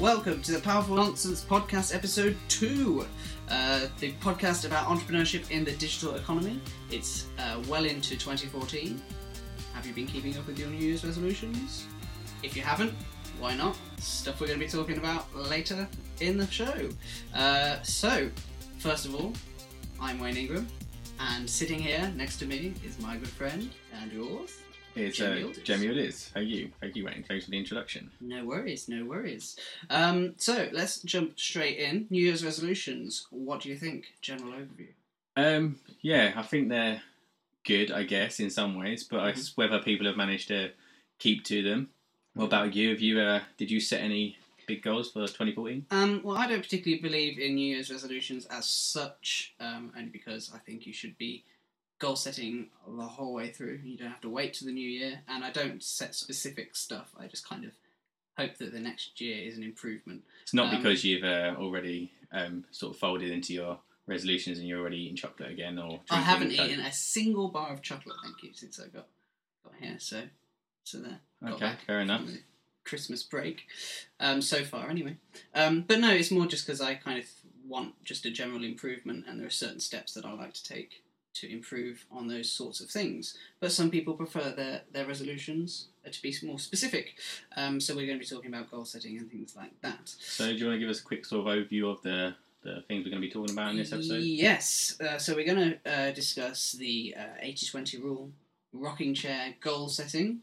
welcome to the Powerful Nonsense Podcast, episode two, uh, the podcast about entrepreneurship in the digital economy. It's uh, well into 2014. Have you been keeping up with your New Year's resolutions? If you haven't, why not? Stuff we're going to be talking about later in the show. Uh, so, first of all, I'm Wayne Ingram, and sitting here next to me is my good friend and yours. It's Jamie uh. Jamie Aldis. Thank you. Thank you, Wayne. Thanks for the introduction. No worries, no worries. Um, so let's jump straight in. New Year's resolutions. What do you think? General overview. Um, yeah, I think they're good, I guess, in some ways, but Mm-hmm. it's whether people have managed to keep to them. What about you? Have you uh, did you set any big goals for 2014? Um, well, I don't particularly believe in New Year's resolutions as such, um, only because I think you should be goal setting the whole way through. You don't have to wait to the new year, and I don't set specific stuff. I just kind of hope that the next year is an improvement. It's not Um, because you've uh, already um, sort of folded into your resolutions and you're already eating chocolate again, or I haven't drinking eaten a single bar of chocolate, thank you, since I got got here. So, so there. Got Okay, fair enough. Christmas break, um, so far anyway. Um, but no, it's more just because I kind of want just a general improvement, and there are certain steps that I like to take to improve on those sorts of things. But some people prefer their their resolutions uh, to be more specific. Um, so we're going to be talking about goal setting and things like that. So, do you want to give us a quick sort of overview of the the things we're going to be talking about in this episode? Yes. Uh, so we're going to uh, discuss the uh, 80-20 rule, rocking chair goal setting,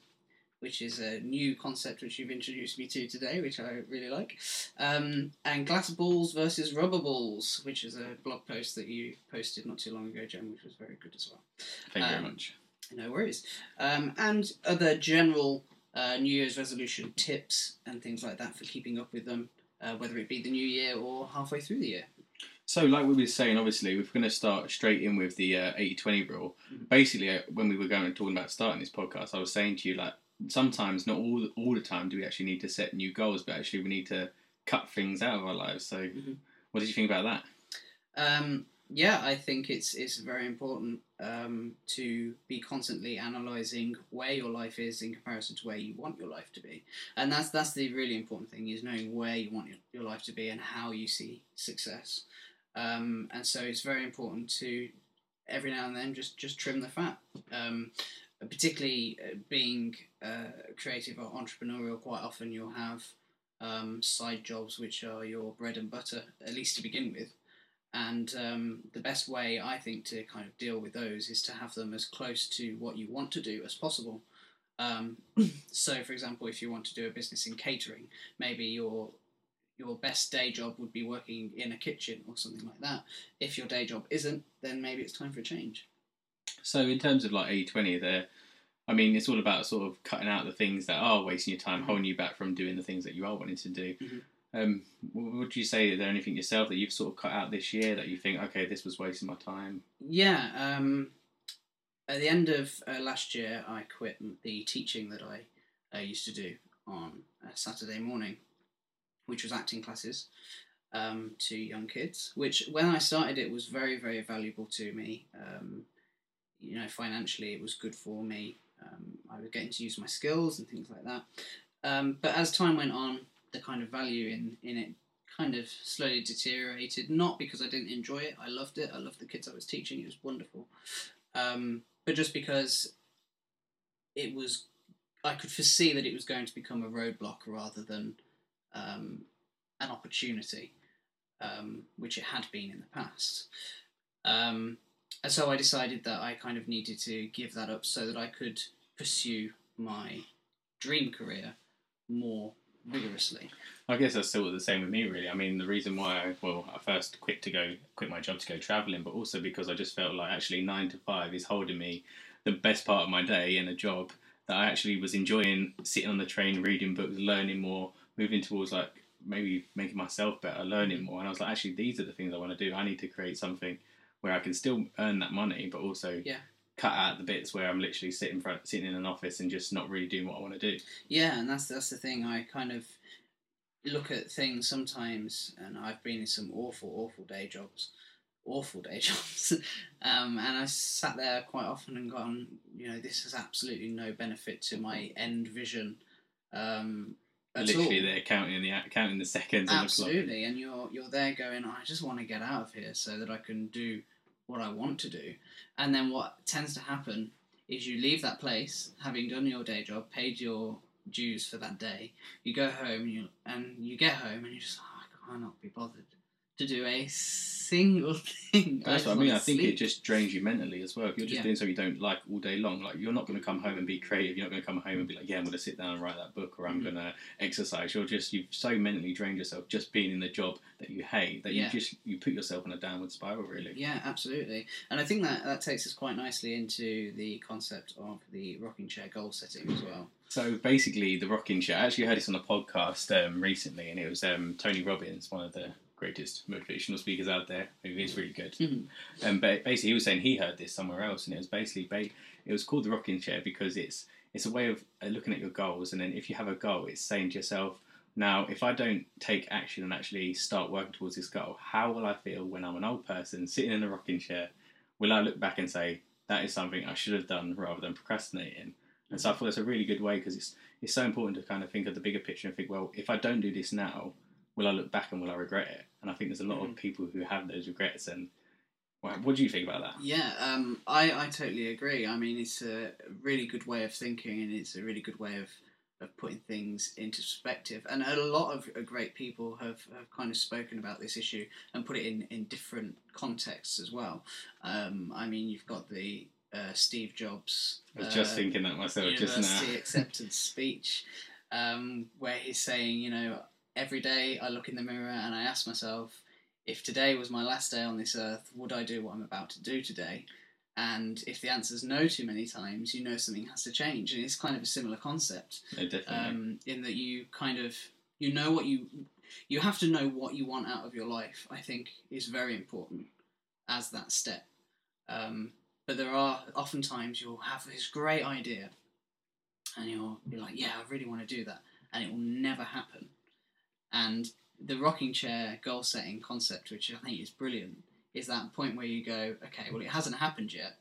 which is a new concept which you've introduced me to today, which I really like, um, and glass balls versus rubber balls, which is a blog post that you posted not too long ago, Jem, which was very good as well. Thank you very um, much. No worries. Um, and other general uh, New Year's resolution tips and things like that for keeping up with them, uh, whether it be the new year or halfway through the year. So, like we were saying, obviously, we're going to start straight in with the uh, 80-20 rule. Mhm. Basically, uh, when we were going and talking about starting this podcast, I was saying to you, like, sometimes, not all all the time, do we actually need to set new goals, but actually we need to cut things out of our lives. So, Mhm. what did you think about that? Um, yeah, I think it's it's very important um, to be constantly analysing where your life is in comparison to where you want your life to be, and that's that's the really important thing is knowing where you want your, your life to be and how you see success. Um, and so it's very important to every now and then just just trim the fat. Um, particularly uh, being uh, creative or entrepreneurial, quite often you'll have um, side jobs which are your bread and butter, at least to begin with. And um, the best way, I think, to kind of deal with those is to have them as close to what you want to do as possible. Um, so, for example, if you want to do a business in catering, maybe your your best day job would be working in a kitchen or something like that. If your day job isn't, then maybe it's time for a change. So, in terms of like 80-20, there, I mean, it's all about sort of cutting out the things that are wasting your time, Mhm. holding you back from doing the things that you are wanting to do. Mhm. Um, would you say? Is there anything yourself that you've sort of cut out this year that you think, okay, this was wasting my time? Yeah. Um, at the end of uh, last year, I quit the teaching that I uh, used to do on a Saturday morning, which was acting classes um, to young kids. Which, when I started, it was very, very valuable to me. Um, you know, financially, it was good for me. Um, I was getting to use my skills and things like that. Um, but as time went on, the kind of value in, in it kind of slowly deteriorated. Not because I didn't enjoy it, I loved it. I loved the kids I was teaching, it was wonderful. Um, but just because it was, I could foresee that it was going to become a roadblock rather than um, an opportunity, um, which it had been in the past. Um, and so I decided that I kind of needed to give that up so that I could pursue my dream career more vigorously. I guess that's still the same with me, really. I mean, the reason why I well, I first quit to go quit my job to go travelling, but also because I just felt like actually nine to five is holding me the best part of my day in a job that I actually was enjoying sitting on the train, reading books, learning more, moving towards like maybe making myself better, learning more. And I was like, actually, these are the things I want to do. I need to create something where I can still earn that money, but also Yeah. cut out the bits where I'm literally sitting front, sitting in an office and just not really doing what I want to do. Yeah, and that's that's the thing. I kind of look at things sometimes, and I've been in some awful, awful day jobs, awful day jobs, um, and I sat there quite often and gone, you know, this has absolutely no benefit to my end vision. Um, literally all. there counting the counting the seconds on the clock. Absolutely, and you're you're there going, I just want to get out of here so that I can do what I want to do. And then what tends to happen is you leave that place, having done your day job, paid your dues for that day. You go home, and you and you get home, and you're just, oh, I cannot be bothered to do a single thing. That's just what I mean. I think sleep. it just drains you mentally as well. If you're just Yeah. doing something you don't like all day long, like you're not going to come home and be creative. You're not going to come home and be like, yeah, I'm going to sit down and write that book, or I'm Mhm. going to exercise. You're just you've so mentally drained yourself just being in the job that you hate that Yeah. you just you put yourself in a downward spiral. Really. Yeah, absolutely. And I think that that takes us quite nicely into the concept of the rocking chair goal setting as well. So basically, the rocking chair. I actually heard this on a podcast um, recently, and it was um, Tony Robbins, one of the greatest motivational speakers out there, is really good. Mhm. And ba- basically, he was saying he heard this somewhere else, and it was basically ba- it was called the rocking chair because it's it's a way of uh, looking at your goals, and then if you have a goal, it's saying to yourself, now if I don't take action and actually start working towards this goal, how will I feel when I'm an old person sitting in a rocking chair? Will I look back and say that is something I should have done rather than procrastinating? And so I thought that's a really good way because it's it's so important to kind of think of the bigger picture and think, well, if I don't do this now, will I look back and will I regret it? And I think there's a lot Mhm. of people who have those regrets. And well, what do you think about that? Yeah, um, I, I totally agree. I mean, it's a really good way of thinking, and it's a really good way of, of putting things into perspective. And a lot of uh, great people have, have kind of spoken about this issue and put it in, in different contexts as well. Um, I mean, you've got the uh, Steve Jobs. I was just uh, thinking that myself just now. acceptance speech, um, where he's saying, you know, every day I look in the mirror and I ask myself, if today was my last day on this earth, would I do what I'm about to do today? And if the answer is no too many times, you know something has to change. And it's kind of a similar concept No, um, in that you kind of you know what you you have to know what you want out of your life. I think is very important as that step. Um, but there are oftentimes you'll have this great idea, and you'll be like, "Yeah, I really want to do that," and it will never happen. And the rocking chair goal setting concept, which I think is brilliant, is that point where you go, "Okay, well, it hasn't happened yet.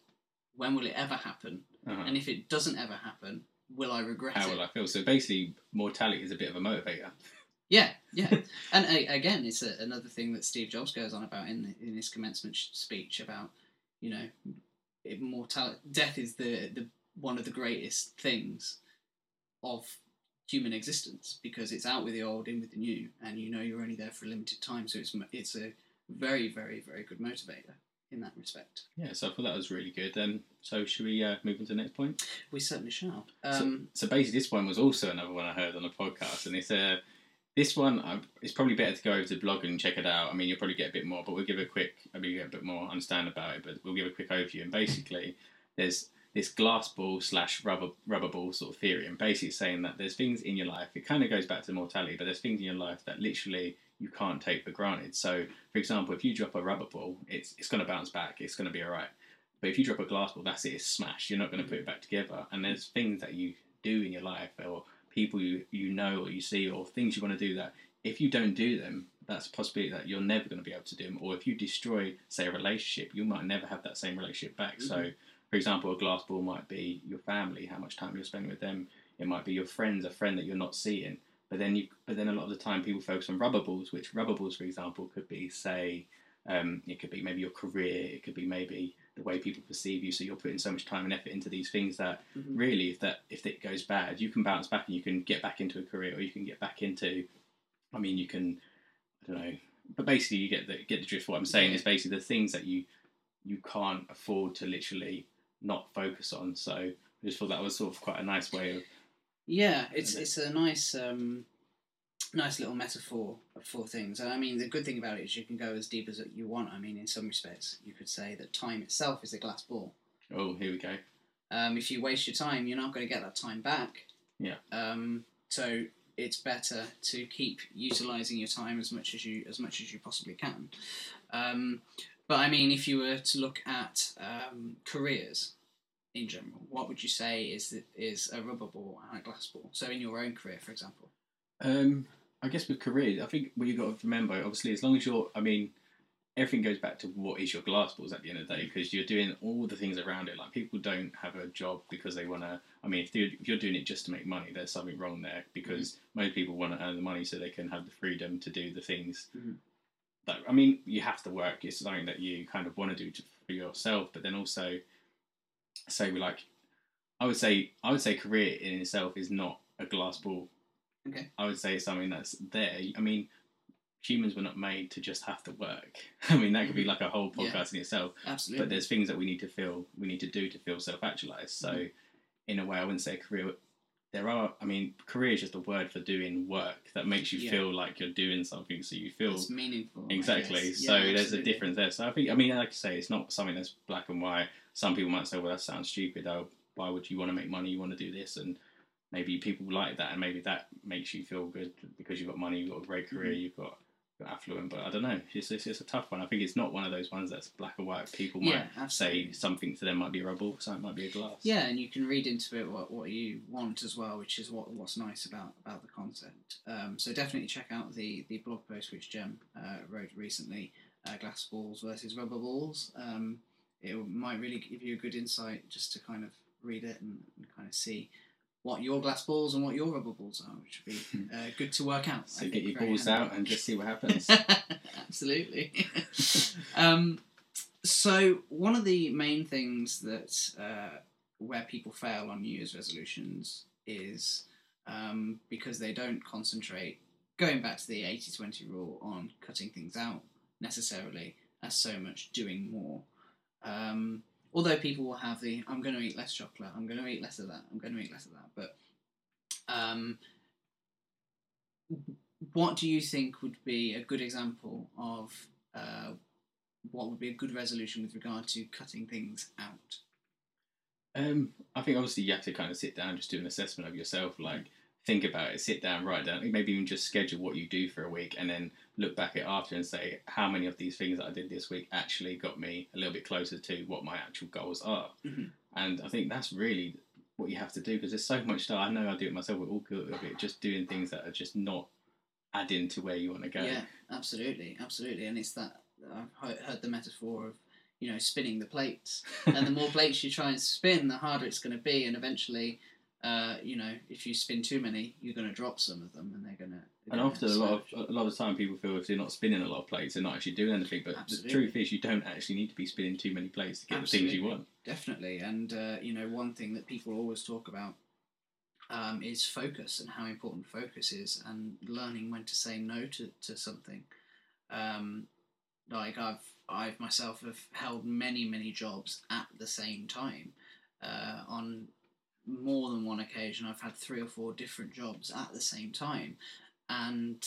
When will it ever happen? Uh-huh. And if it doesn't ever happen, will I regret How it?" will I feel? So basically, mortality is a bit of a motivator. Yeah, yeah, and a, again, it's a, another thing that Steve Jobs goes on about in in his commencement sh- speech about, you know, immortality. Death is the the one of the greatest things of human existence because it's out with the old, in with the new, and you know you're only there for a limited time. So it's it's a very, very, very good motivator in that respect. Yeah, so I thought that was really good. Um, so should we uh, move on to the next point? We certainly shall. Um, So basically, this one was also another one I heard on a podcast, and it's uh, this one. Uh, it's probably better to go over to the blog and check it out. I mean, you'll probably get a bit more, but we'll give a quick, I maybe get a bit more understand about it. But we'll give a quick overview. And basically, there's this glass ball slash rubber rubber ball sort of theory, and basically saying that there's things in your life. It kind of goes back to mortality, but there's things in your life that literally you can't take for granted. So, for example, if you drop a rubber ball, it's it's going to bounce back. It's going to be alright. But if you drop a glass ball, that's it. It's smashed. You're not going to put it back together. And there's things that you do in your life, or people you you know or you see, or things you want to do that if you don't do them, that's a possibility that you're never going to be able to do them. Or if you destroy, say, a relationship, you might never have that same relationship back. So, Mhm. For example, a glass ball might be your family, how much time you're spending with them. It might be your friends, a friend that you're not seeing. But then you, but then a lot of the time people focus on rubber balls, which rubber balls, for example, could be say, um, it could be maybe your career, it could be maybe the way people perceive you. So you're putting so much time and effort into these things that mhm. really, if that if it goes bad, you can bounce back and you can get back into a career, or you can get back into. I mean, you can, I don't know, but basically, you get the get the drift. What I'm saying is basically the things that you you can't afford to literally not focus on. So I just thought that was sort of quite a nice way of Yeah, it's it's a nice um, nice little metaphor for things. And I mean, the good thing about it is you can go as deep as you want. I mean, in some respects, you could say that time itself is a glass ball. oh, here we go. Um, if you waste your time, you're not going to get that time back. Yeah. Um, so it's better to keep utilizing your time as much as you as much as you possibly can. Um, but I mean, if you were to look at um, careers in general, what would you say is is a rubber ball and a glass ball? So in your own career, for example. Um, I guess with careers, I think what you've got to remember, obviously, as long as you're, I mean, everything goes back to what is your glass balls at the end of the day because you're doing all the things around it. Like people don't have a job because they want to. I mean, if you're, if you're doing it just to make money, there's something wrong there because most people want to earn the money so they can have the freedom to do the things. Mhm. I mean, you have to work. It's something that you kind of want to do to, for yourself, but then also say we like. I would say I would say career in itself is not a glass ball. Okay. I would say it's something that's there. I mean, humans were not made to just have to work. I mean, that could be like a whole Yeah. podcast in itself. Absolutely. But there's things that we need to feel, we need to do to feel self-actualized. So, Mhm. in a way, I wouldn't say career. There are, I mean, career is just a word for doing work that makes you Yeah. feel like you're doing something. So you feel it's meaningful. Exactly. guess. So Yeah, there's a difference there. So I think, I mean, like I say, it's not something that's black and white. Some people might say, well, that sounds stupid. Oh, why would you want to make money? You want to do this, and maybe people like that, and maybe that makes you feel good because you've got money, you've got a great career, Mm-hmm. you've got affluent. But I don't know. It's, it's, it's a tough one. I think it's not one of those ones that's black or white. People might Yeah, say something to them might be a rubble, something might be a glass. Yeah, and you can read into it what, what you want as well, which is what what's nice about about the concept. Um, so definitely check out the the blog post which Jem uh, wrote recently, uh, glass balls versus rubber balls. Um, it might really give you a good insight just to kind of read it and, and kind of see what your glass balls and what your rubber balls are, which would be uh, good to work out. So I get your balls handy. out and just see what happens. Absolutely. um, so one of the main things that uh, where people fail on New Year's resolutions is um, because they don't concentrate. Going back to the 80-20 rule on cutting things out necessarily, as so much doing more. Um, although people will have the I'm going to eat less chocolate, I'm going to eat less of that, I'm going to eat less of that, but um, what do you think would be a good example of uh, what would be a good resolution with regard to cutting things out? Um, I think obviously you have to kind of sit down, and just do an assessment of yourself, like think about it, sit down, write down, maybe even just schedule what you do for a week, and then look back at after and say how many of these things that I did this week actually got me a little bit closer to what my actual goals are. Mhm. And I think that's really what you have to do because there's so much stuff. I know I do it myself. We're all good of it, just doing things that are just not adding to where you want to go. Yeah, absolutely, absolutely, and it's that I've heard the metaphor of you know spinning the plates, and the more plates you try and spin, the harder it's going to be, and eventually. Uh, you know, if you spin too many, you're going to drop some of them, and they're going to. And often a lot of a lot of time people feel if they're not spinning a lot of plates, they're not actually doing anything. But Absolutely. the truth is, you don't actually need to be spinning too many plates to get the things you want. Definitely, and uh, you know, one thing that people always talk about um, is focus and how important focus is, and learning when to say no to, to something. Um, like I've I've myself have held many many jobs at the same time. Uh, on more than one occasion, I've had three or four different jobs at the same time, and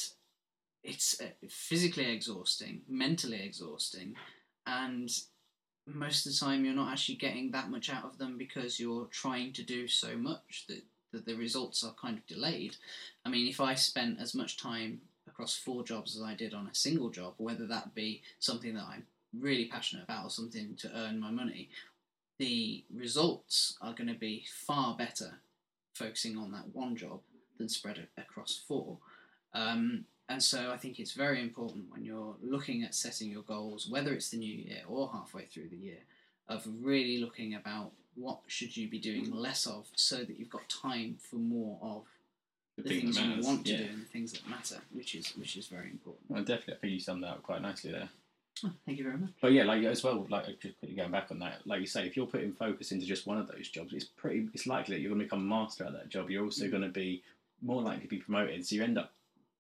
it's uh, physically exhausting, mentally exhausting, and most of the time you're not actually getting that much out of them because you're trying to do so much that, that the results are kind of delayed. I mean, if I spent as much time across four jobs as I did on a single job, whether that be something that I'm really passionate about or something to earn my money, the results are going to be far better focusing on that one job than spread across four. Um, and so I think it's very important when you're looking at setting your goals, whether it's the new year or halfway through the year, of really looking about what should you be doing less of so that you've got time for more of The, the things you want to yeah. do and the things that matter, which is which is very important. Well, definitely, I think you summed that up quite nicely there. Oh, thank you very much. But yeah, like as well, like just quickly going back on that, like you say, if you're putting focus into just one of those jobs, it's pretty, it's likely that you're going to become a master at that job. You're also Mm. going to be more likely to be promoted, so you end up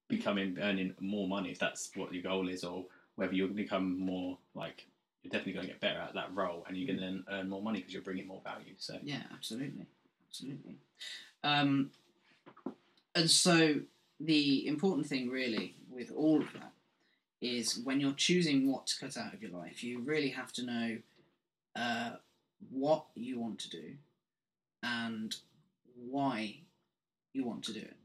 becoming earning more money if that's what your goal is, or whether you'll become more like you're definitely going to get better at that role, and you're going to then earn more money because you're bringing more value. So Yeah, absolutely, absolutely. Um, and so the important thing, really, with all of that, is when you're choosing what to cut out of your life, you really have to know uh, what you want to do and why you want to do it.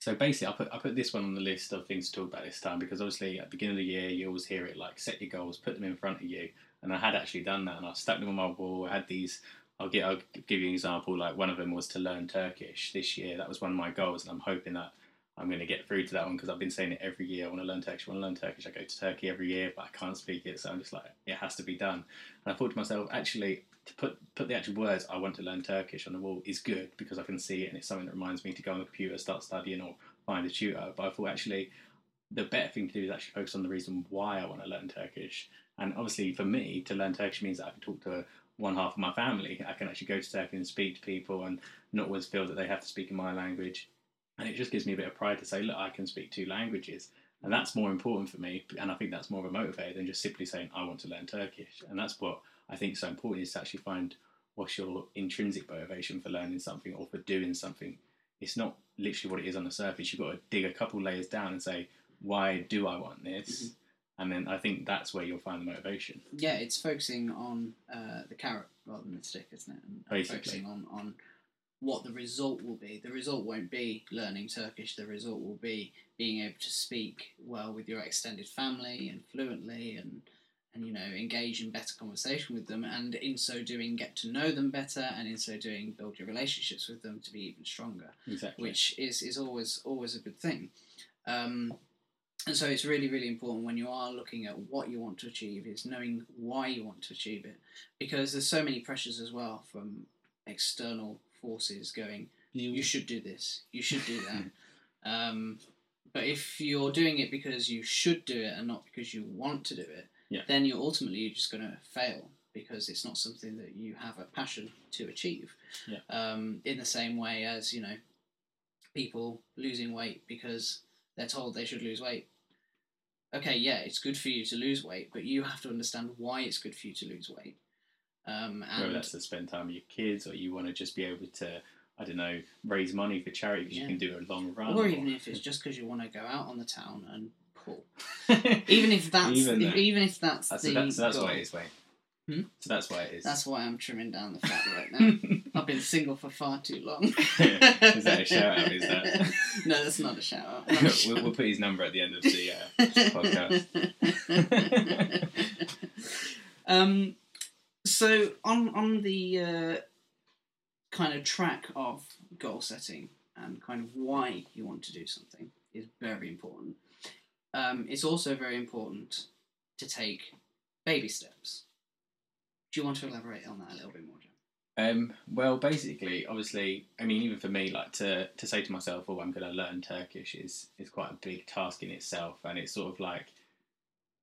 So basically, I put I put this one on the list of things to talk about this time because obviously at the beginning of the year you always hear it like set your goals, put them in front of you, and I had actually done that and I stuck them on my wall. I had these. I'll get I'll give you an example. Like one of them was to learn Turkish this year. That was one of my goals, and I'm hoping that I'm going to get through to that one because I've been saying it every year. I want to learn Turkish. I want to learn Turkish. I go to Turkey every year, but I can't speak it, so I'm just like, it has to be done. And I thought to myself, actually, to put put the actual words "I want to learn Turkish" on the wall is good because I can see it and it's something that reminds me to go on the computer, start studying, or find a tutor. But I thought actually, the better thing to do is actually focus on the reason why I want to learn Turkish. And obviously, for me, to learn Turkish means that I can talk to one half of my family. I can actually go to Turkey and speak to people and not always feel that they have to speak in my language. And it just gives me a bit of pride to say, look, I can speak two languages. And that's more important for me. And I think that's more of a motivator than just simply saying, I want to learn Turkish. And that's what I think is so important is to actually find what's your intrinsic motivation for learning something or for doing something. It's not literally what it is on the surface. You've got to dig a couple layers down and say, why do I want this? Mm-hmm and then I think that's where you'll find the motivation. Yeah, it's focusing on uh, the carrot rather than the stick, isn't it? And Basically. focusing on, on what the result will be. The result won't be learning Turkish. The result will be being able to speak well with your extended family and fluently, and and you know engage in better conversation with them, and in so doing get to know them better, and in so doing build your relationships with them to be even stronger. Exactly. Which is is always always a good thing. Um, and so it's really, really important when you are looking at what you want to achieve is knowing why you want to achieve it. Because there's so many pressures as well from external forces going, you, you should do this, you should do that. um, but if you're doing it because you should do it and not because you want to do it, yeah. then you're ultimately just going to fail because it's not something that you have a passion to achieve. Yeah. Um, in the same way as, you know, people losing weight because they're told they should lose weight okay, yeah, it's good for you to lose weight, but you have to understand why it's good for you to lose weight. Um, and Whether that's to spend time with your kids, or you want to just be able to, I don't know, raise money for charity because yeah. you can do a long run, or, or even if it's just because you want to go out on the town and pull. even if that's even, if, even if that's, that's the that's, that's goal. why it is weight. Hmm? So that's why it is. That's why I'm trimming down the fat right now. I've been single for far too long. is that a shout out? Is that? no, that's not a shout out. we'll, we'll, put his number at the end of the uh, podcast. um, so on on the uh, kind of track of goal setting and kind of why you want to do something is very important. Um, it's also very important to take baby steps do you want to elaborate on that a little bit more, John? Um, well, basically, obviously, I mean, even for me, like to, to say to myself, "Oh, I'm going to learn Turkish," is is quite a big task in itself, and it's sort of like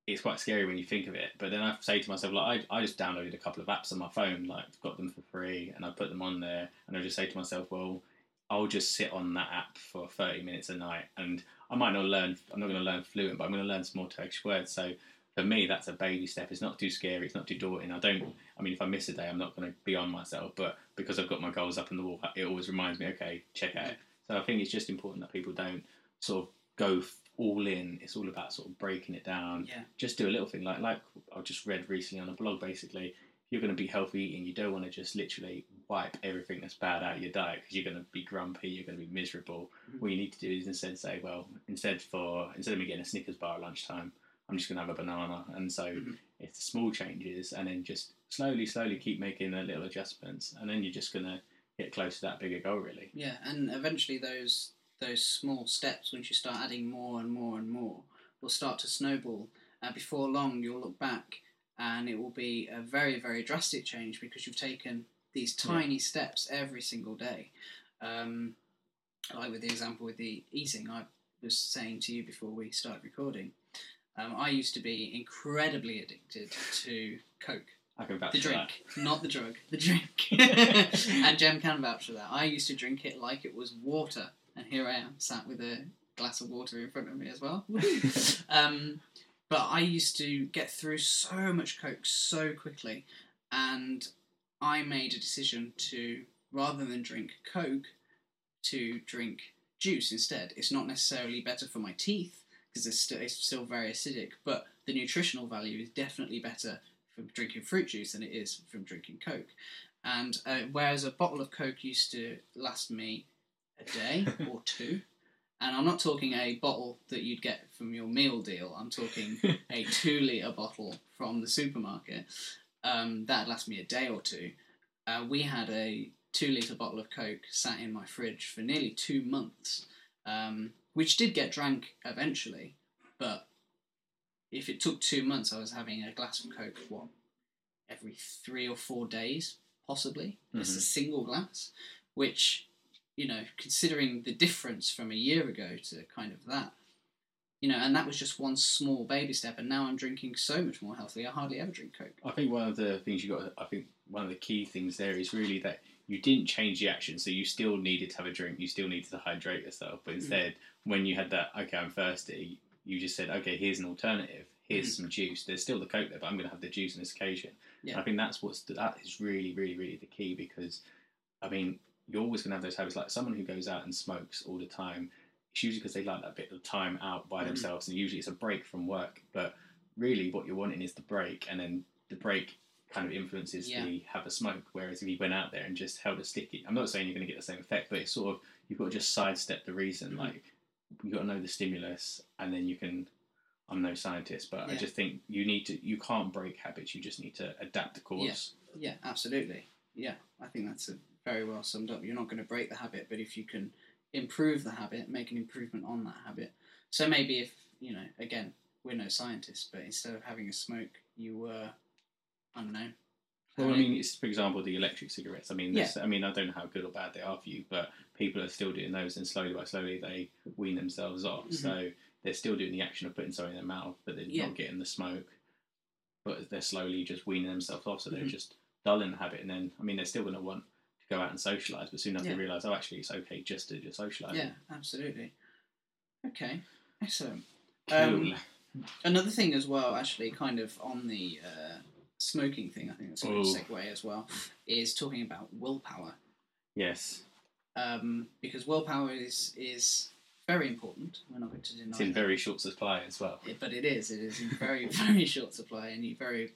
it's quite scary when you think of it. But then I say to myself, like, I, I just downloaded a couple of apps on my phone, like, got them for free, and I put them on there, and I just say to myself, well, I'll just sit on that app for 30 minutes a night, and I might not learn, I'm not going to learn fluent, but I'm going to learn some more Turkish words. So for me, that's a baby step. It's not too scary. It's not too daunting. I don't. I mean, if I miss a day, I'm not going to be on myself. But because I've got my goals up in the wall, it always reminds me. Okay, check out. So I think it's just important that people don't sort of go all in. It's all about sort of breaking it down. Yeah. Just do a little thing like like I just read recently on a blog. Basically, if you're going to be healthy eating, you don't want to just literally wipe everything that's bad out of your diet because you're going to be grumpy. You're going to be miserable. Mm-hmm. What you need to do is instead say, well, instead for instead of me getting a Snickers bar at lunchtime, I'm just gonna have a banana. And so mm-hmm. it's small changes, and then just slowly, slowly keep making the little adjustments, and then you're just gonna get close to that bigger goal, really. Yeah, and eventually those those small steps, once you start adding more and more and more, will start to snowball. Uh, before long, you'll look back, and it will be a very, very drastic change because you've taken these tiny yeah. steps every single day. Um, like with the example with the eating, I was saying to you before we started recording, um, I used to be incredibly addicted to Coke. I can vouch the drink, not the drug, the drink. and Jem can vouch for that. I used to drink it like it was water, and here I am, sat with a glass of water in front of me as well. um, but I used to get through so much Coke so quickly, and I made a decision to, rather than drink Coke, to drink juice instead. It's not necessarily better for my teeth because it's still, it's still very acidic, but the nutritional value is definitely better from drinking fruit juice than it is from drinking Coke. And uh, whereas a bottle of Coke used to last me a day or two, and I'm not talking a bottle that you'd get from your meal deal, I'm talking a two litre bottle from the supermarket, um, that'd last me a day or two. Uh, we had a two litre bottle of Coke sat in my fridge for nearly two months. Um, which did get drank eventually, but if it took two months, I was having a glass of Coke, what, every three or four days, possibly, just a single glass, which, you know, considering the difference from a year ago to kind of that, you know, and that was just one small baby step, and now I'm drinking so much more healthily. I hardly ever drink Coke. I think one of the things you got. I think one of the key things there is really that you didn't change the action, so you still needed to have a drink. You still needed to hydrate yourself, Mm. but instead, when you had that, okay, I'm thirsty. You just said, okay, here's an alternative. Here's some juice. There's still the coke there, but I'm going to have the juice on this occasion. Yeah. I think that's what's that is really, really, really the key because, I mean, you're always going to have those habits. Like someone who goes out and smokes all the time, it's usually because they like that bit of time out by Mhm. themselves, and usually it's a break from work. But really, what you're wanting is the break, and then the break kind of influences Yeah. the have a smoke. Whereas if you went out there and just held a sticky, I'm not saying you're going to get the same effect, but it's sort of you've got to just sidestep the reason. Mhm. Like you've got to know the stimulus, and then you can. I'm no scientist, but I just think you need to. You can't break habits. You just need to adapt the course. Yeah, absolutely. Yeah, I think that's a very well summed up. You're not going to break the habit, but if you can improve the habit, make an improvement on that habit. So maybe if, you know, again, we're no scientists, but instead of having a smoke, you were, I don't know. Well, I mean, it's for example the electric cigarettes. I mean, Yeah. I mean, I don't know how good or bad they are for you, but people are still doing those, and slowly by slowly they wean themselves off. Mhm. So they're still doing the action of putting something in their mouth, but they're Yeah. not getting the smoke. But they're slowly just weaning themselves off, so they're Mhm. just dulling the habit. And then, I mean, they're still going to want go out and socialise, but soon enough Yeah. they realise, oh, actually, it's okay just to just socialise. yeah, absolutely. Okay, excellent. Cool. Um, Another thing as well, actually, kind of on the uh, smoking thing, I think that's a good segue as well, is talking about willpower. yes, Um, because willpower is, is very important. We're not going to deny it's in that. very short supply as well. It- but it is. It is in very, very short supply, and you very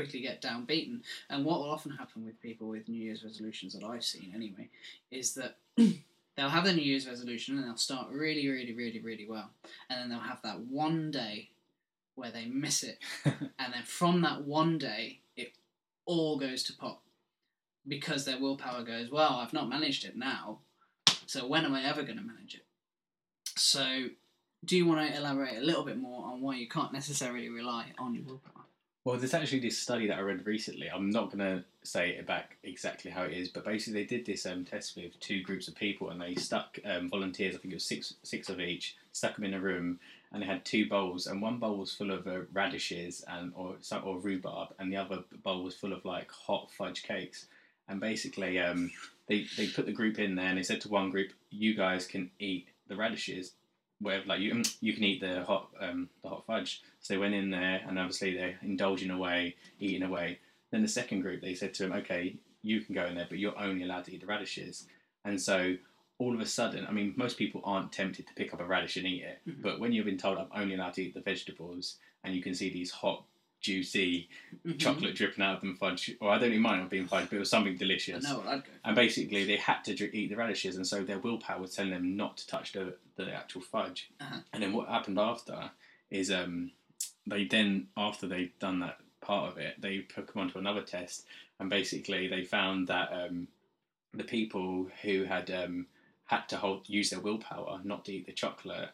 quickly get downbeaten. And what will often happen with people with New Year's resolutions that I've seen, anyway, is that they'll have their New Year's resolution and they'll start really, really, really, really well, and then they'll have that one day where they miss it, and then from that one day, it all goes to pot because their willpower goes. Well, I've not managed it now, so when am I ever going to manage it? So do you want to elaborate a little bit more on why you can't necessarily rely on your willpower? Well, there's actually this study that I read recently. I'm not going to say it back exactly how it is, but basically they did this um, test with two groups of people, and they stuck um, volunteers. I think it was six six of each. Stuck them in a room, and they had two bowls, and one bowl was full of uh, radishes and or or rhubarb, and the other bowl was full of like hot fudge cakes. And basically, um, they they put the group in there, and they said to one group, "You guys can eat the radishes." Whatever, like you, you can eat the hot, um, the hot fudge. So they went in there, and obviously they're indulging away, eating away. Then the second group, they said to him, "Okay, you can go in there, but you're only allowed to eat the radishes." And so all of a sudden, I mean, most people aren't tempted to pick up a radish and eat it, Mhm. but when you've been told I'm only allowed to eat the vegetables, and you can see these hot, juicy Mhm. chocolate dripping out of them fudge, or I don't even mind it being fudge, but it was something I delicious. know I'd go. And basically, they had to eat the radishes, and so their willpower was telling them not to touch the, the actual fudge. Uh-huh. And then what happened after is um, they then, after they'd done that part of it, they put them onto another test, and basically they found that um, the people who had um, had to hold use their willpower not to eat the chocolate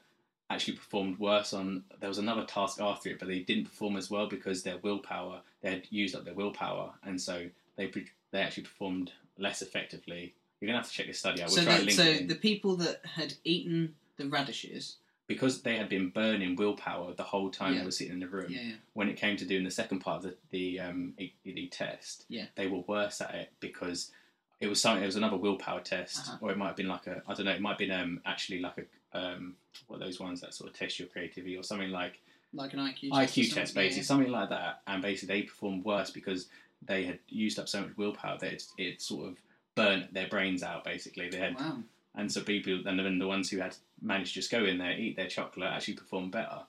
actually performed worse on there was another task after it but they didn't perform as well because their willpower they had used up their willpower and so they they actually performed less effectively you're gonna have to check this study out we'll so try the, to link so in. the people that had eaten the radishes, because they had been burning willpower the whole time Yeah. they were sitting in the room yeah, yeah, when it came to doing the second part of the the um the test, Yeah. they were worse at it because it was something. It was another willpower test, Uh-huh. or it might have been like a I don't know. It might have been um actually like a um what are those ones that sort of test your creativity or something like like an IQ test. IQ test, yeah, basically something like that. And basically they performed worse because they had used up so much willpower that it, it sort of burnt their brains out. Basically, they yeah. had Wow. and so people, and then the ones who had managed to just go in there, eat their chocolate, actually perform better.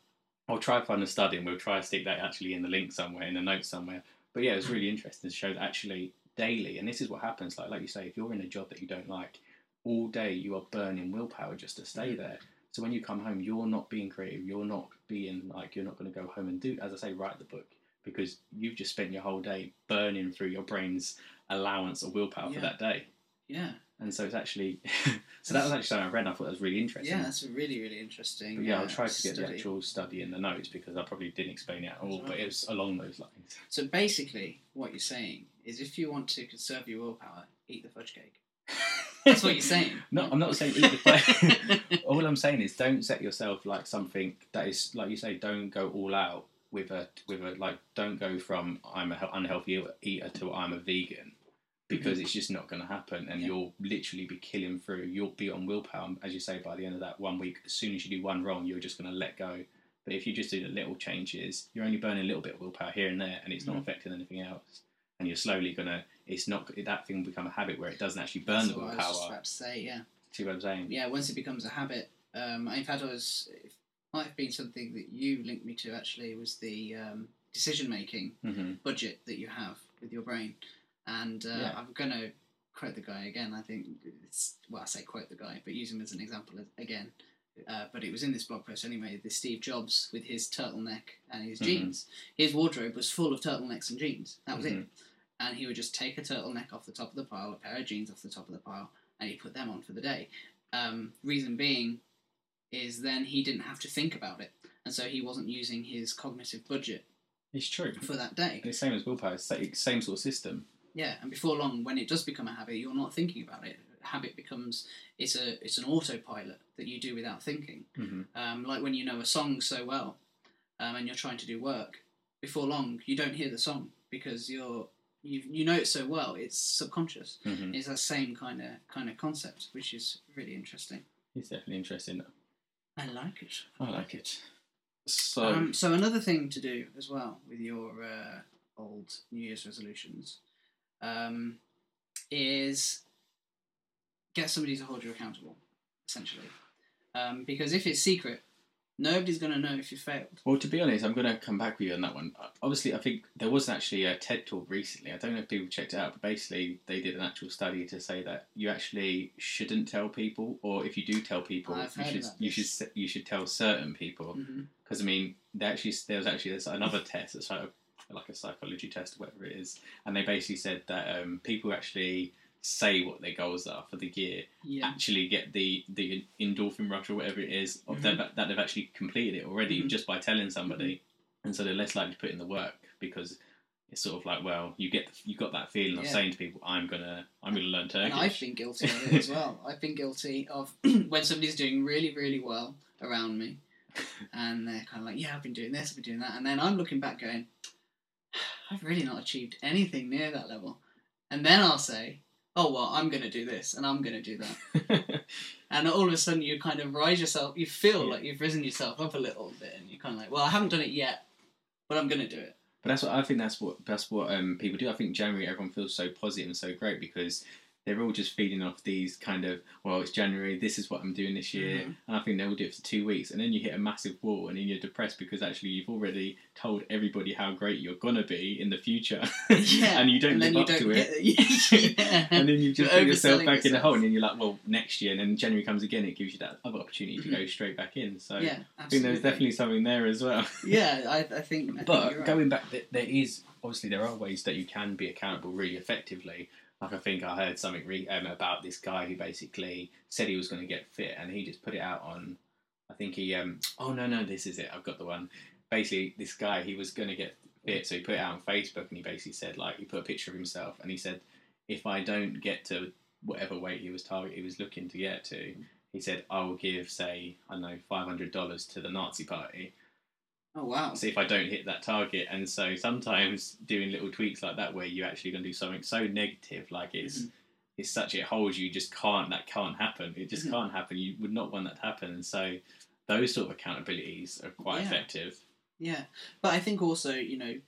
I'll try to find a study and we'll try to stick that actually in the link somewhere, in the notes somewhere. But yeah, it was really interesting to show that actually daily, and this is what happens, like like you say, if you're in a job that you don't like, all day you are burning willpower just to stay there. So when you come home, you're not being creative, you're not being like, you're not going to go home and do, as I say, write the book, because you've just spent your whole day burning through your brain's allowance of willpower Yeah. for that day. Yeah, and so it's actually so that was actually something I read. and I thought that was really interesting. Yeah, that's really really interesting. But yeah, uh, I'll try to get the actual study in the notes because I probably didn't explain it at all, but right. it was along those lines. So basically, what you're saying is, if you want to conserve your willpower, eat the fudge cake. That's what you're saying. No, I'm not saying eat the all I'm saying is don't set yourself like something that is like you say. Don't go all out with a with a like. Don't go from I'm a unhealthy eater to I'm a vegan because it's just not going to happen, and Yeah. you'll literally be killing through. You'll be on willpower, as you say. By the end of that one week, as soon as you do one wrong, you're just going to let go. But if you just do the little changes, you're only burning a little bit of willpower here and there, and it's not Mhm. affecting anything else. And you're slowly gonna. It's not that thing will become a habit where it doesn't actually burn That's the what I was just about to say. Yeah, See what I'm saying? yeah. Once it becomes a habit, um, in fact, I was. It might have been something that you linked me to. Actually, was the um, decision making hmm budget that you have with your brain. And uh, Yeah. I'm going to quote the guy again. I think it's, well, I say quote the guy, but use him as an example again. Uh, but it was in this blog post anyway. The Steve Jobs with his turtleneck and his Mhm. jeans. His wardrobe was full of turtlenecks and jeans. That was it. And he would just take a turtleneck off the top of the pile, a pair of jeans off the top of the pile, and he put them on for the day. Um, reason being is then he didn't have to think about it, and so he wasn't using his cognitive budget It's true. for that day. It's same as willpower. Same sort of system. Yeah, and before long, when it does become a habit, you're not thinking about it. Habit becomes it's a it's an autopilot that you do without thinking. hmm Um, like when you know a song so well, um, and you're trying to do work. Before long, you don't hear the song because you're you you know it so well. It's subconscious. hmm It's that same kind of kind of concept, which is really interesting. It's definitely interesting. I like it. I like it. So Um, so another thing to do as well with your uh, old New Year's resolutions um, is get somebody to hold you accountable, essentially. Um, because if it's secret, nobody's going to know if you failed. Well, to be honest, I'm going to come back with you on that one. Obviously, I think there was actually a TED talk recently. I don't know if people checked it out, but basically, they did an actual study to say that you actually shouldn't tell people, or if you do tell people, I've you should you should you should tell certain people. hmm Because I mean, they actually there was actually another test, it's like a, like a psychology test, or whatever it is, and they basically said that um, people actually say what their goals are for the year Yeah. actually get the the endorphin rush or whatever it is of Mhm. that that they've actually completed it already Mhm. just by telling somebody, and so they're less likely to put in the work because it's sort of like well you get you got that feeling of saying to people I'm gonna I'm gonna learn And I've been guilty of it as well. I've been guilty of when somebody's doing really, really well around me, and they're kind of like, "Yeah, I've been doing this, I've been doing that," and then I'm looking back, going, "I've really not achieved anything near that level," and then I'll say, "Oh well, I'm going to do this, and I'm going to do that," and all of a sudden you kind of rise yourself. You feel Yeah. like you've risen yourself up a little bit, and you're kind of like, "Well, I haven't done it yet, but I'm going to do it." But that's what I think. That's what that's what um, people do. I think January everyone feels so positive and so great because they're all just feeding off these kind of well, it's January. This is what I'm doing this year, Mhm. and I think they will do it for two weeks, and then you hit a massive wall, and then you're depressed because actually you've already told everybody how great you're gonna be in the future, Yeah, and you don't and live up don't to get it. yeah. and then you just put yourself back in a hole, and then you're like, well, next year, and then January comes again, it gives you that other opportunity to go straight back in. So yeah, I think there's definitely something there as well. Yeah, I, I think. I think But right. going back, there is obviously there are ways that you can be accountable really effectively. Like I think I heard something re- um, about this guy who basically said he was going to get fit, and he just put it out on. I think he. Um, oh no, no, this is it. I've got the one. Basically, this guy he was going to get fit, so he put it out on Facebook, and he basically said like he put a picture of himself, and he said, if I don't get to whatever weight he was target he was looking to get to, he said I will give say I don't know five hundred dollars to the Nazi party Oh wow. see if I don't hit that target. And so sometimes doing little tweaks like that, where you're actually going to do something so negative, like it's Mhm. it's such it holds you just can't that can't happen. It just Mhm. can't happen. You would not want that to happen. And so those sort of accountabilities are quite Yeah. effective. Yeah, but I think also you know,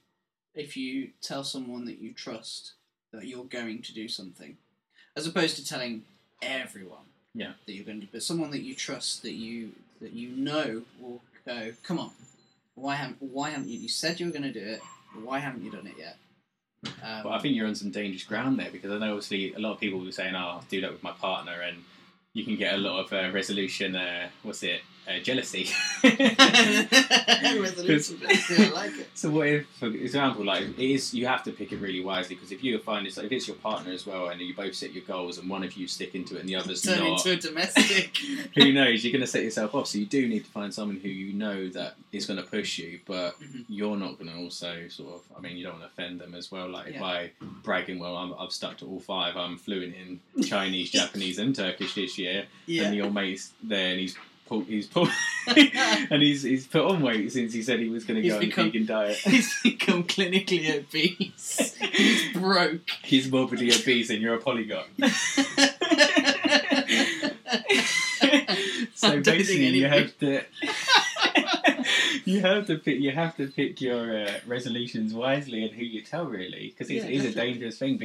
if you tell someone that you trust that you're going to do something, as opposed to telling everyone Yeah. that you're going to, but someone that you trust that you that you know will go, come on, why haven't why haven't you? You said you were going to do it. Why haven't you done it yet? Um, But I think you're on some dangerous ground there because I know obviously a lot of people were saying, "Oh, I'll do that with my partner," and you can get a lot of uh, resolution. Uh, what's it? Uh, jealousy. Like. So what if, for example, like it is, you have to pick it really wisely because if you find it's like if it's your partner as well, and you both set your goals, and one of you stick into it and the other's Turn not, into a domestic. who knows? You're going to set yourself off. So you do need to find someone who you know that is going to push you, but Mhm. you're not going to also sort of. I mean, you don't want to offend them as well. Like if Yeah. I bragging, well, I'm, I've stuck to all five. I'm fluent in Chinese, Japanese, and Turkish this year, yeah. and your mate's there, and he's. Pulled, he's pulled, and he's he's put on weight since he said he was going to go on a vegan diet. He's become clinically obese. He's broke. He's morbidly obese, and you're a polygon. so basically, you have to you have to pick you have to pick your uh, resolutions wisely and who you tell really because it Yeah, is a dangerous thing.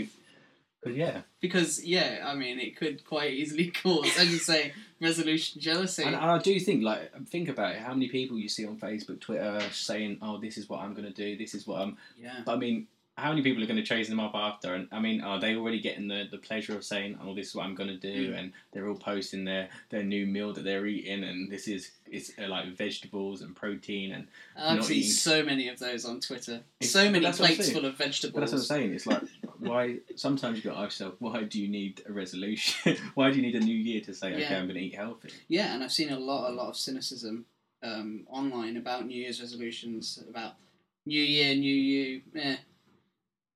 Because yeah, because yeah, I mean, it could quite easily cause, as you say, resolution jealousy. and, and I do think like think about it. How many people you see on Facebook, Twitter saying, "Oh, this is what I'm going to do. This is what I'm." yeah. But I mean, how many people are going to chase them up after? And I mean, are they already getting the, the pleasure of saying, "Oh, this is what I'm going to do," Mm. and they're all posting their, their new meal that they're eating, and this is it's uh, like vegetables and protein, and I've seen eating- so many of those on Twitter. It's- so many that's what I'm plates full of vegetables. but that's what I'm saying. It's like why sometimes you got to ask yourself, why do you need a resolution? why do you need a new year to say, okay, Yeah. I'm going to eat healthy? Yeah, and I've seen a lot, a lot of cynicism um, online about New Year's resolutions, about New Year, New You. Eh,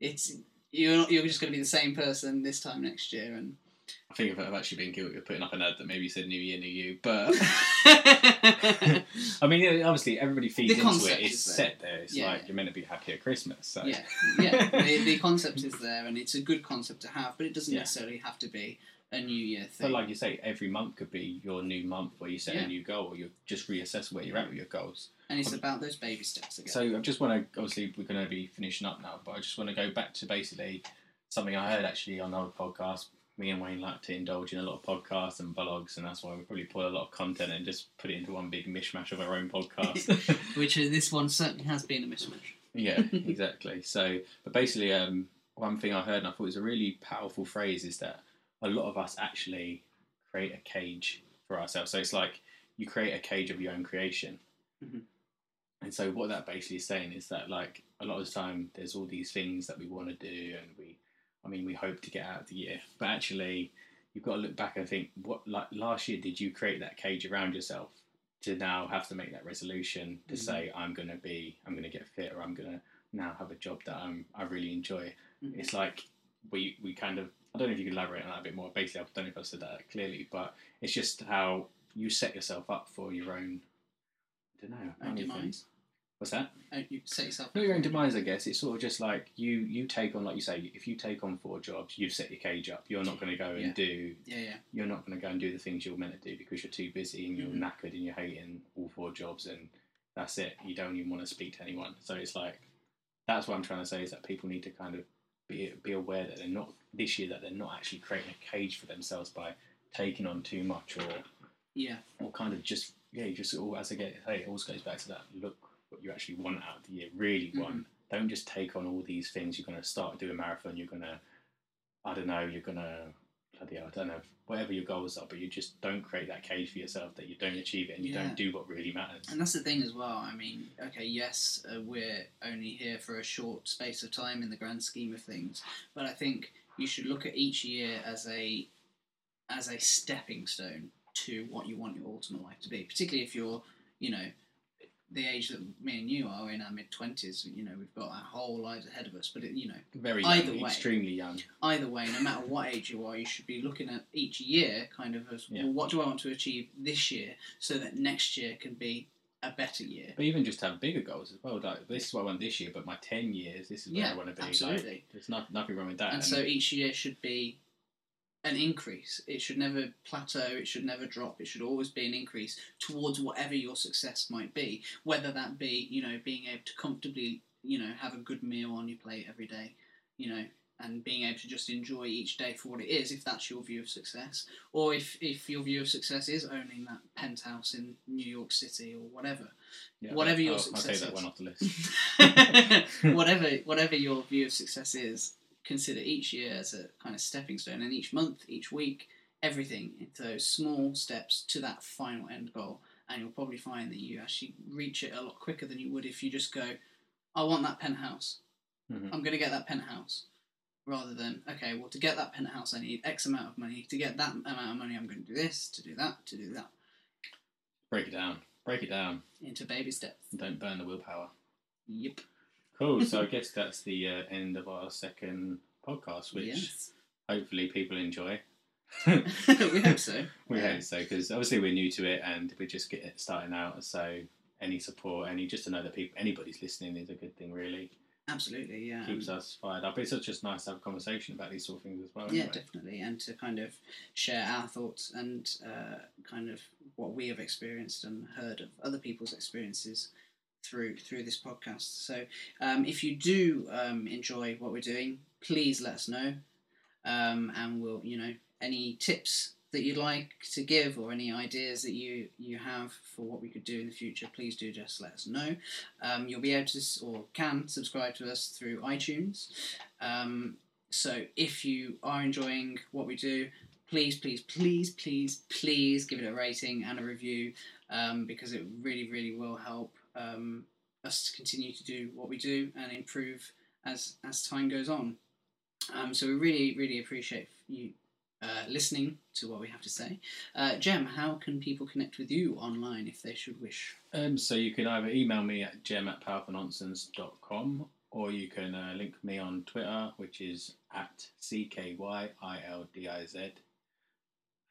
it's you're not, you're just going to be the same person this time next year, and I think I've actually been guilty of putting up an ad that maybe said New Year, New You, but I mean, obviously everybody feeds The into it. It's there. set there. It's Yeah, like yeah. you're meant to be happy at Christmas. So. yeah, yeah. The, the concept is there, and it's a good concept to have, but it doesn't Yeah. necessarily have to be a New Year thing. But like you say, every month could be your new month where you set a new goal, or you just reassess where you're at with your goals. and it's um, about those baby steps again. So I just want to, obviously, we're going to be finishing up now, but I just want to go back to basically something I heard actually on another podcast. Me and Wayne like to indulge in a lot of podcasts and vlogs, and that's why we probably pull a lot of content and just put it into one big mishmash of our own podcast. Which this one certainly has been a mishmash. yeah, exactly. So, but basically, um, one thing I heard and I thought was a really powerful phrase is that a lot of us actually create a cage for ourselves. So it's like you create a cage of your own creation. Mhm. And so what that basically is saying is that like a lot of the time there's all these things that we want to do and we I mean we hope to get out of the year. But actually you've got to look back and think what like last year did you create that cage around yourself to now have to make that resolution to Mhm. say I'm gonna be I'm gonna get fit or I'm gonna now have a job that I'm I really enjoy. Mhm. It's like we we kind of I don't know if you can elaborate on that a bit more. Basically, I don't know if I said that clearly, but it's just how you set yourself up for your own. I don't know. Own demise. What's that? Oh, you set yourself. Not your own demise, I guess. It's sort of just like you you take on, like you say, if you take on four jobs, you've set your cage up. You're not going to go and Yeah. do. Yeah, yeah. You're not going to go and do the things you're meant to do because you're too busy and you're Mhm. knackered and you're hating all four jobs and that's it. You don't even want to speak to anyone. So it's like that's what I'm trying to say is that people need to kind of be be aware that they're not this year that they're not actually creating a cage for themselves by taking on too much or Yeah. or kind of just yeah, you just all as I get hey, it always goes back to that. Look what you actually want out of the year. Really Mm-hmm. want. Don't just take on all these things. You're gonna start doing a marathon. You're gonna, I don't know. You're gonna bloody hell, I don't know. Whatever your goals are, but you just don't create that cage for yourself that you don't achieve it and you Yeah. don't do what really matters. And that's the thing as well. I mean, okay, yes, uh, we're only here for a short space of time in the grand scheme of things, but I think you should look at each year as a as a stepping stone to what you want your ultimate life to be. Particularly if you're, you know, the age that me and you are in our mid twenties. You know, we've got our whole lives ahead of us. But it, you know, Very Either young, way. extremely young. either way, no matter what age you are, you should be looking at each year kind of as Yeah. well, what do I want to achieve this year so that next year can be a better year. But even just have bigger goals as well. Like this is what I want this year, but my ten years, this is where Yeah, I want to be. Like, there's not, nothing wrong with that. and so each year should be an increase. It should never plateau. It should never drop. It should always be an increase towards whatever your success might be. Whether that be, you know, being able to comfortably, you know, have a good meal on your plate every day, you know, and being able to just enjoy each day for what it is, if that's your view of success, or if if your view of success is owning that penthouse in New York City or whatever, Yeah, whatever your I'll, I'll take success that one off the list. whatever whatever your view of success is, consider each year as a kind of stepping stone, and each month, each week, everything into those small steps to that final end goal. and you'll probably find that you actually reach it a lot quicker than you would if you just go, I want that penthouse. Mhm. I'm going to get that penthouse. Rather than, okay, well, to get that penthouse, I need X amount of money. To get that amount of money, I'm going to do this, to do that, to do that. Break it down. Break it down. Into baby steps. Don't burn the willpower. Yep. Cool. so I guess that's the uh, end of our second podcast, which yes. hopefully people enjoy. we hope so. We Yeah. hope so because obviously we're new to it and we're just getting starting out. So any support, any just to know that people, anybody's listening is a good thing. Really Absolutely, yeah. keeps us fired up. It's just nice to have a conversation about these sort of things as well. Yeah, anyway. definitely, and to kind of share our thoughts and uh, kind of what we have experienced and heard of other people's experiences through through this podcast. So, um, if you do um, enjoy what we're doing, please let us know, um, and we'll you know any tips that you'd like to give or any ideas that you you have for what we could do in the future, please do just let us know. Um, you'll be able to or can subscribe to us through iTunes. Um, so if you are enjoying what we do, please, please, please, please, please give it a rating and a review um, because it really, really will help um, us to continue to do what we do and improve as as time goes on. Um, so we really, really appreciate you uh, listening to what we have to say. Uh, Jem, how can people connect with you online if they should wish? Um, so you can either email me at gem at powerfulnonsense.com or you can uh, link me on Twitter, which is at CKYILDIZ.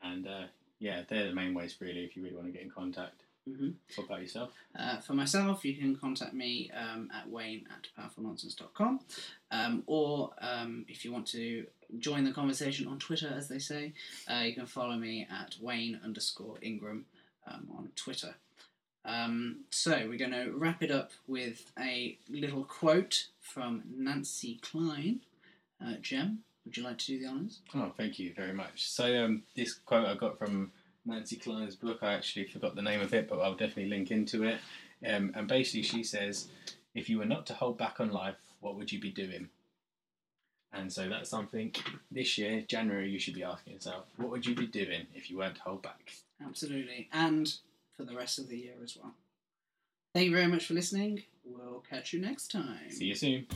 And uh, yeah, they're the main ways really if you really want to get in contact. Hmm What about yourself? Uh, for myself, you can contact me um, at wayne at powerfulnonsense.com. Um, or um, if you want to join the conversation on Twitter, as they say, uh, you can follow me at wayne underscore ingram um, on Twitter. Um, so we're going to wrap it up with a little quote from Nancy Kline. Uh, Jem, would you like to do the honours? Oh, thank you very much. So um, this quote I got from Nancy Kline's book. I actually forgot the name of it, but I'll definitely link into it. Um, and basically, she says, "If you were not to hold back on life, what would you be doing?" And so that's something this year, January, you should be asking yourself, what would you be doing if you weren't to hold back? Absolutely. And for the rest of the year as well. Thank you very much for listening. We'll catch you next time. See you soon.